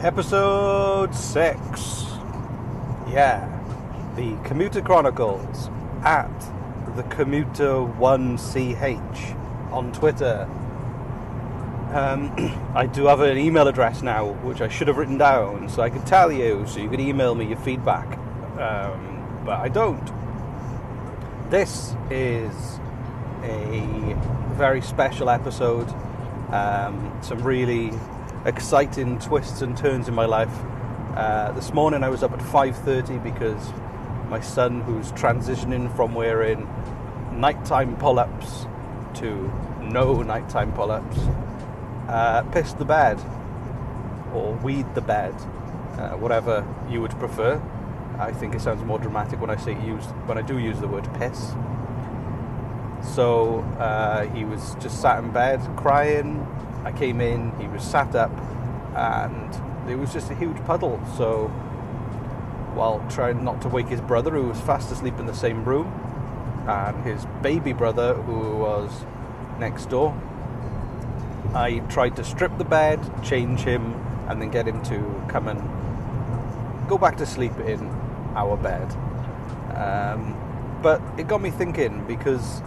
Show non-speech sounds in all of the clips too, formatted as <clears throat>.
Episode 6. Yeah. The Commuter Chronicles at the Commuter1CH on Twitter. Um, <clears throat> I do have an email address now, which I should have written down so I could tell you, so you could email me your feedback. Um, but I don't. This is a very special episode. Um, some really exciting twists and turns in my life. Uh, this morning I was up at 5:30 because my son, who's transitioning from wearing nighttime pull-ups to no nighttime pull-ups, uh, pissed the bed or weed the bed, uh, whatever you would prefer. I think it sounds more dramatic when I say use when I do use the word piss. So uh, he was just sat in bed crying. I came in, he was sat up, and there was just a huge puddle. So while trying not to wake his brother, who was fast asleep in the same room, and his baby brother, who was next door, I tried to strip the bed, change him, and then get him to come and go back to sleep in our bed. Um, but it got me thinking because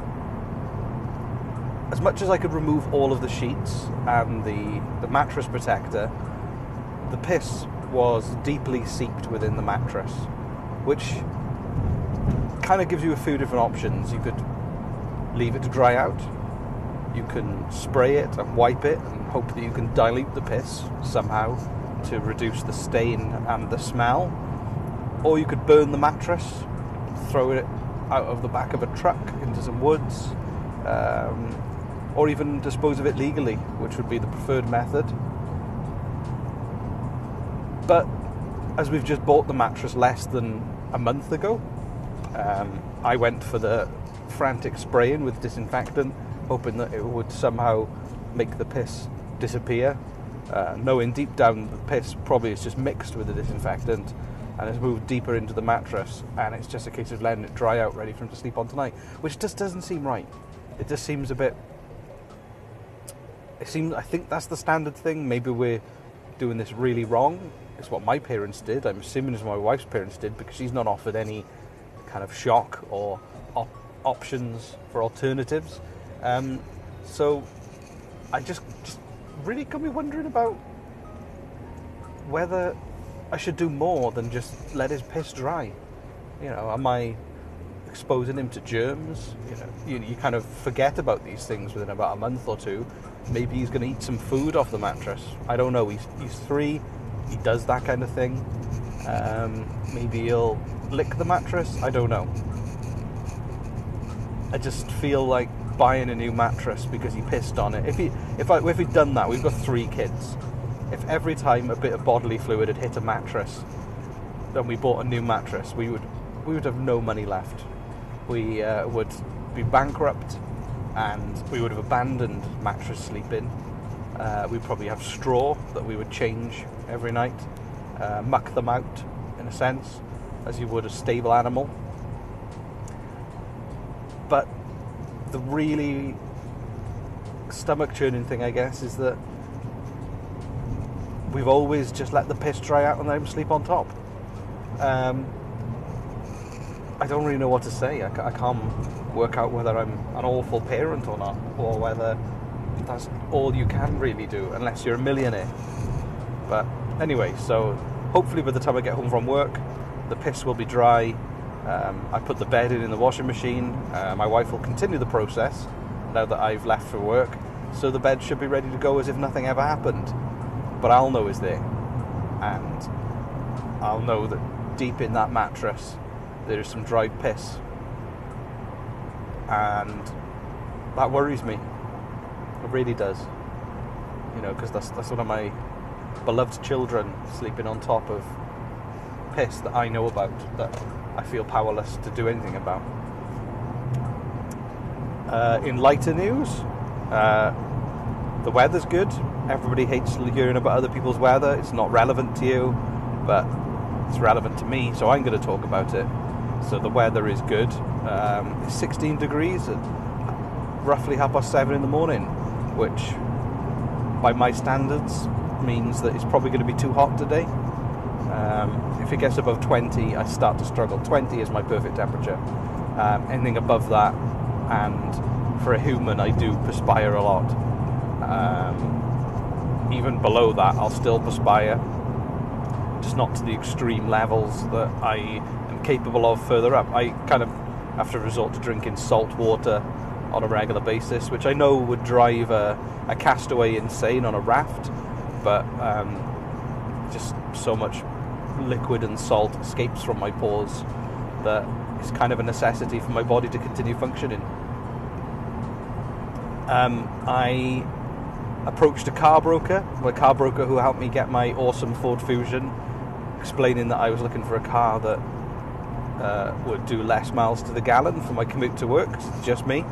as much as I could remove all of the sheets and the, the mattress protector, the piss was deeply seeped within the mattress, which kind of gives you a few different options. You could leave it to dry out, you can spray it and wipe it and hope that you can dilute the piss somehow to reduce the stain and the smell, or you could burn the mattress, throw it out of the back of a truck into some woods. Um, or even dispose of it legally, which would be the preferred method. But as we've just bought the mattress less than a month ago, um, I went for the frantic spraying with disinfectant, hoping that it would somehow make the piss disappear. Uh, knowing deep down the piss probably is just mixed with the disinfectant and has moved deeper into the mattress, and it's just a case of letting it dry out, ready for him to sleep on tonight, which just doesn't seem right. It just seems a bit it seems I think that's the standard thing. Maybe we're doing this really wrong. It's what my parents did. I'm assuming it's what my wife's parents did because she's not offered any kind of shock or op- options for alternatives. Um, so I just, just really got me wondering about whether I should do more than just let his piss dry. You know, am I exposing him to germs? You know, you, you kind of forget about these things within about a month or two Maybe he's going to eat some food off the mattress. I don't know. He's, he's three. He does that kind of thing. Um, maybe he'll lick the mattress. I don't know. I just feel like buying a new mattress because he pissed on it. If he, if I, if he'd done that, we've got three kids. If every time a bit of bodily fluid had hit a mattress, then we bought a new mattress, we would, we would have no money left. We uh, would be bankrupt and we would have abandoned mattress sleeping. Uh, we'd probably have straw that we would change every night, uh, muck them out in a sense, as you would a stable animal. But the really stomach churning thing, I guess, is that we've always just let the piss dry out and let sleep on top. Um, I don't really know what to say. I, I can't work out whether I'm an awful parent or not, or whether that's all you can really do unless you're a millionaire. But anyway, so hopefully by the time I get home from work, the piss will be dry. Um, I put the bed in in the washing machine. Uh, my wife will continue the process now that I've left for work, so the bed should be ready to go as if nothing ever happened. But I'll know is there, and I'll know that deep in that mattress there is some dried piss and that worries me. It really does. You know, because that's that's one of my beloved children sleeping on top of piss that I know about that I feel powerless to do anything about. Uh, in lighter news, uh, the weather's good. Everybody hates hearing about other people's weather. It's not relevant to you, but it's relevant to me, so I'm going to talk about it. So the weather is good. Um, 16 degrees at roughly half past seven in the morning, which, by my standards, means that it's probably going to be too hot today. Um, if it gets above 20, I start to struggle. 20 is my perfect temperature. Um, anything above that, and for a human, I do perspire a lot. Um, even below that, I'll still perspire, just not to the extreme levels that I capable of further up. I kind of have to resort to drinking salt water on a regular basis, which I know would drive a, a castaway insane on a raft, but um, just so much liquid and salt escapes from my pores that it's kind of a necessity for my body to continue functioning. Um, I approached a car broker, a car broker who helped me get my awesome Ford Fusion, explaining that I was looking for a car that uh, would do less miles to the gallon for my commute to work. Just me.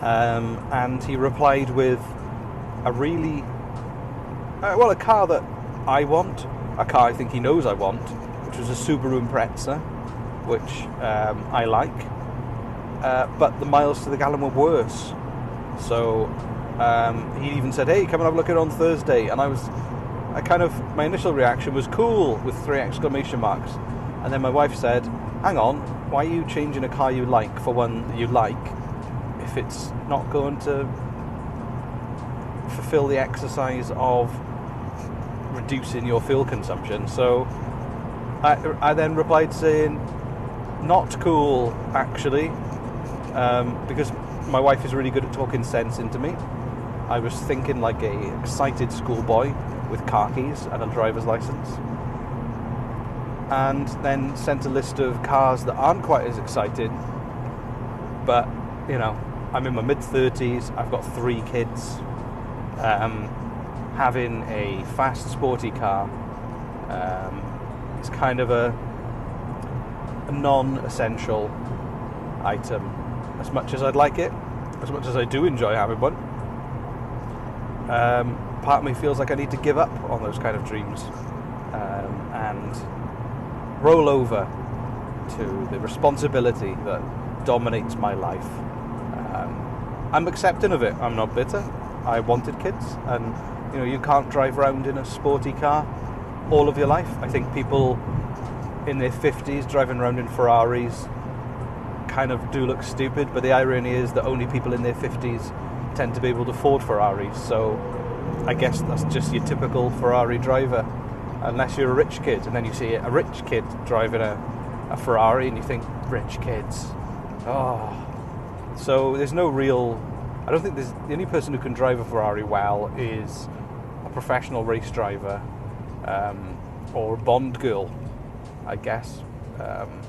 Um, and he replied with a really, uh, well, a car that I want, a car I think he knows I want, which was a Subaru Impreza, which um, I like. Uh, but the miles to the gallon were worse. So um, he even said, "Hey, come and have a look at it on Thursday." And I was, I kind of, my initial reaction was cool with three exclamation marks, and then my wife said, "Hang on, why are you changing a car you like for one that you like if it's not going to fulfill the exercise of reducing your fuel consumption?" So I, I then replied saying, "Not cool, actually." Um, because my wife is really good at talking sense into me. I was thinking like a excited schoolboy with car keys and a driver's license. And then sent a list of cars that aren't quite as exciting. But, you know, I'm in my mid 30s, I've got three kids. Um, having a fast, sporty car um, is kind of a, a non essential item as much as I'd like it, as much as I do enjoy having one. Um, part of me feels like I need to give up on those kind of dreams um, and roll over to the responsibility that dominates my life. Um, I'm accepting of it. I'm not bitter. I wanted kids, and you know you can't drive around in a sporty car all of your life. I think people in their 50s driving around in Ferraris kind of do look stupid, but the irony is that only people in their 50s tend to be able to afford Ferraris. So I guess that's just your typical Ferrari driver, unless you're a rich kid, and then you see a rich kid driving a, a Ferrari, and you think, rich kids. Oh. So there's no real. I don't think there's. The only person who can drive a Ferrari well is a professional race driver um, or a Bond girl, I guess. Um,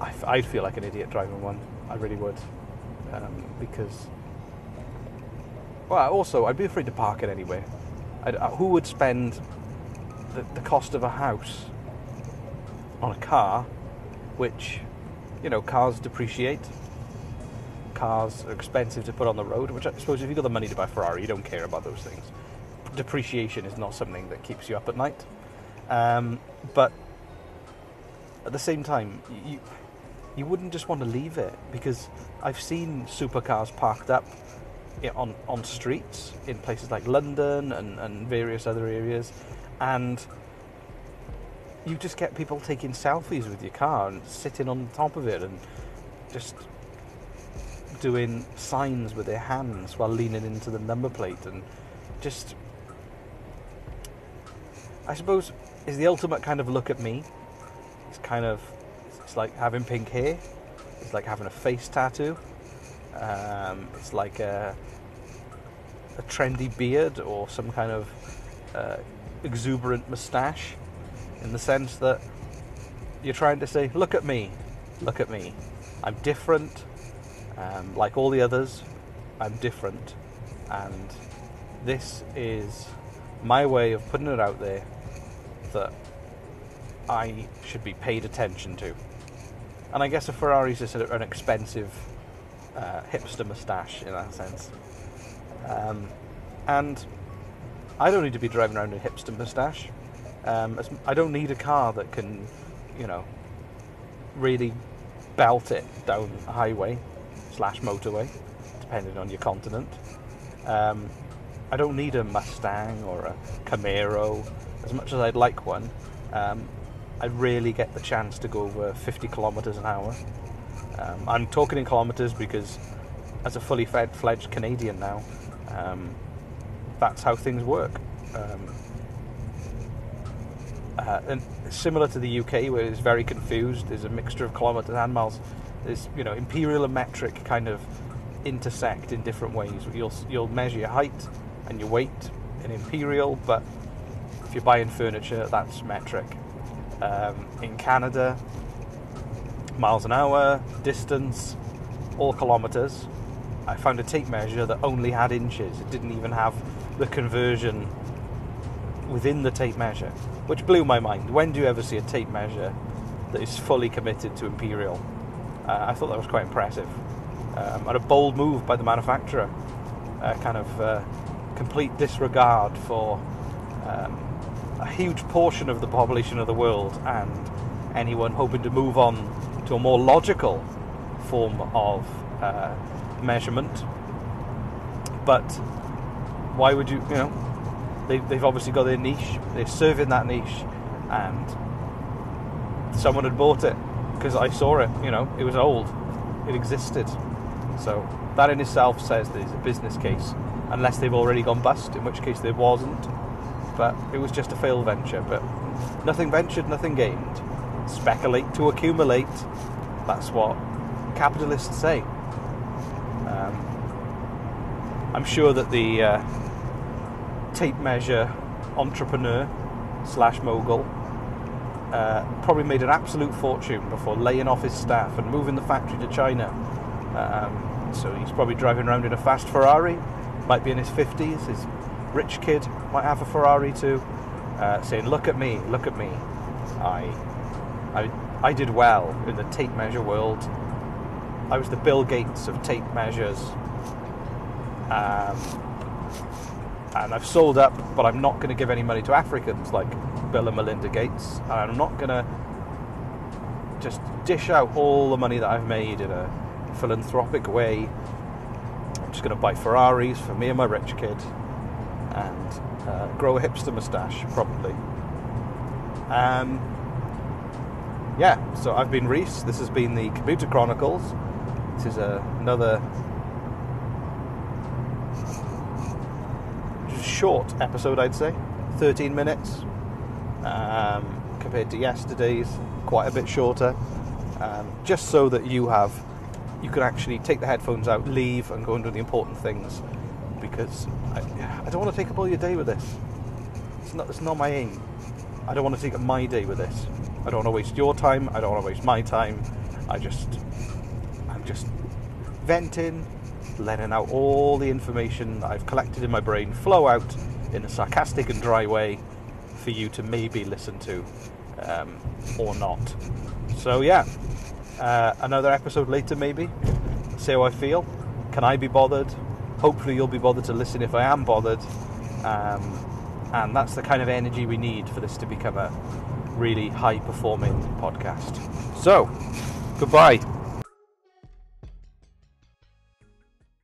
I, I'd feel like an idiot driving one. I really would, um, because. Well, also I'd be afraid to park it anyway. I'd, uh, who would spend the, the cost of a house on a car, which, you know, cars depreciate. Cars are expensive to put on the road, which I suppose if you've got the money to buy a Ferrari, you don't care about those things. Depreciation is not something that keeps you up at night. Um, but at the same time, you, you wouldn't just want to leave it because I've seen supercars parked up on on streets in places like London and, and various other areas, and you just get people taking selfies with your car and sitting on top of it and just doing signs with their hands while leaning into the number plate and just I suppose is the ultimate kind of look at me. It's kind of it's like having pink hair. It's like having a face tattoo. Um, it's like a, a trendy beard or some kind of uh, exuberant moustache, in the sense that you're trying to say, "Look at me, look at me. I'm different. Um, like all the others. I'm different, and this is my way of putting it out there that I should be paid attention to." And I guess a Ferrari is just an expensive uh, hipster moustache in that sense. Um, and I don't need to be driving around in a hipster moustache. Um, I don't need a car that can, you know, really belt it down a highway slash motorway, depending on your continent. Um, I don't need a Mustang or a Camaro. As much as I'd like one, um, I rarely get the chance to go over 50 kilometers an hour. Um, I'm talking in kilometers because, as a fully fed, fledged Canadian now, um, that's how things work. Um, uh, and similar to the UK, where it's very confused, there's a mixture of kilometers and miles. There's, you know, imperial and metric kind of intersect in different ways. You'll you'll measure your height and your weight in imperial, but if you're buying furniture, that's metric. Um, in Canada, miles an hour, distance, all kilometers. I found a tape measure that only had inches. It didn't even have the conversion within the tape measure, which blew my mind. When do you ever see a tape measure that is fully committed to imperial? Uh, I thought that was quite impressive. Um, and a bold move by the manufacturer, uh, kind of uh, complete disregard for um, a huge portion of the population of the world and anyone hoping to move on to a more logical form of uh, measurement. But why would you, you know, they, they've obviously got their niche, they're serving that niche, and someone had bought it because I saw it, you know, it was old, it existed. So that in itself says there's a business case, unless they've already gone bust, in which case there wasn't but it was just a failed venture. But nothing ventured, nothing gained. Speculate to accumulate. That's what capitalists say. Um, I'm sure that the uh, tape measure entrepreneur slash mogul uh, probably made an absolute fortune before laying off his staff and moving the factory to China. Um, so he's probably driving around in a fast Ferrari, might be in his 50s. His rich kid might have a Ferrari too, uh, saying, "Look at me, look at me. I, I, I did well in the tape measure world. I was the Bill Gates of tape measures, um, and I've sold up, but I'm not going to give any money to Africans like Bill and Melinda Gates, and I'm not going to just dish out all the money that I've made in a philanthropic way." I'm just going to buy Ferraris for me and my rich kid and uh, grow a hipster moustache, probably. Um, yeah, so I've been Reese. This has been the Commuter Chronicles. This is a, another short episode, I'd say. 13 minutes um, compared to yesterday's, quite a bit shorter. Um, just so that you have, you can actually take the headphones out, leave, and go and do the important things because I, I don't want to take up all your day with this. It's not, it's not my aim. I don't want to take up my day with this. I don't want to waste your time. I don't want to waste my time. I just, I'm just venting, letting out all the information that I've collected in my brain flow out in a sarcastic and dry way for you to maybe listen to um, or not. So, yeah, uh, another episode later, maybe. See how I feel. Can I be bothered? hopefully you'll be bothered to listen if I am bothered. Um, and that's the kind of energy we need for this to become a really high performing podcast. So, goodbye.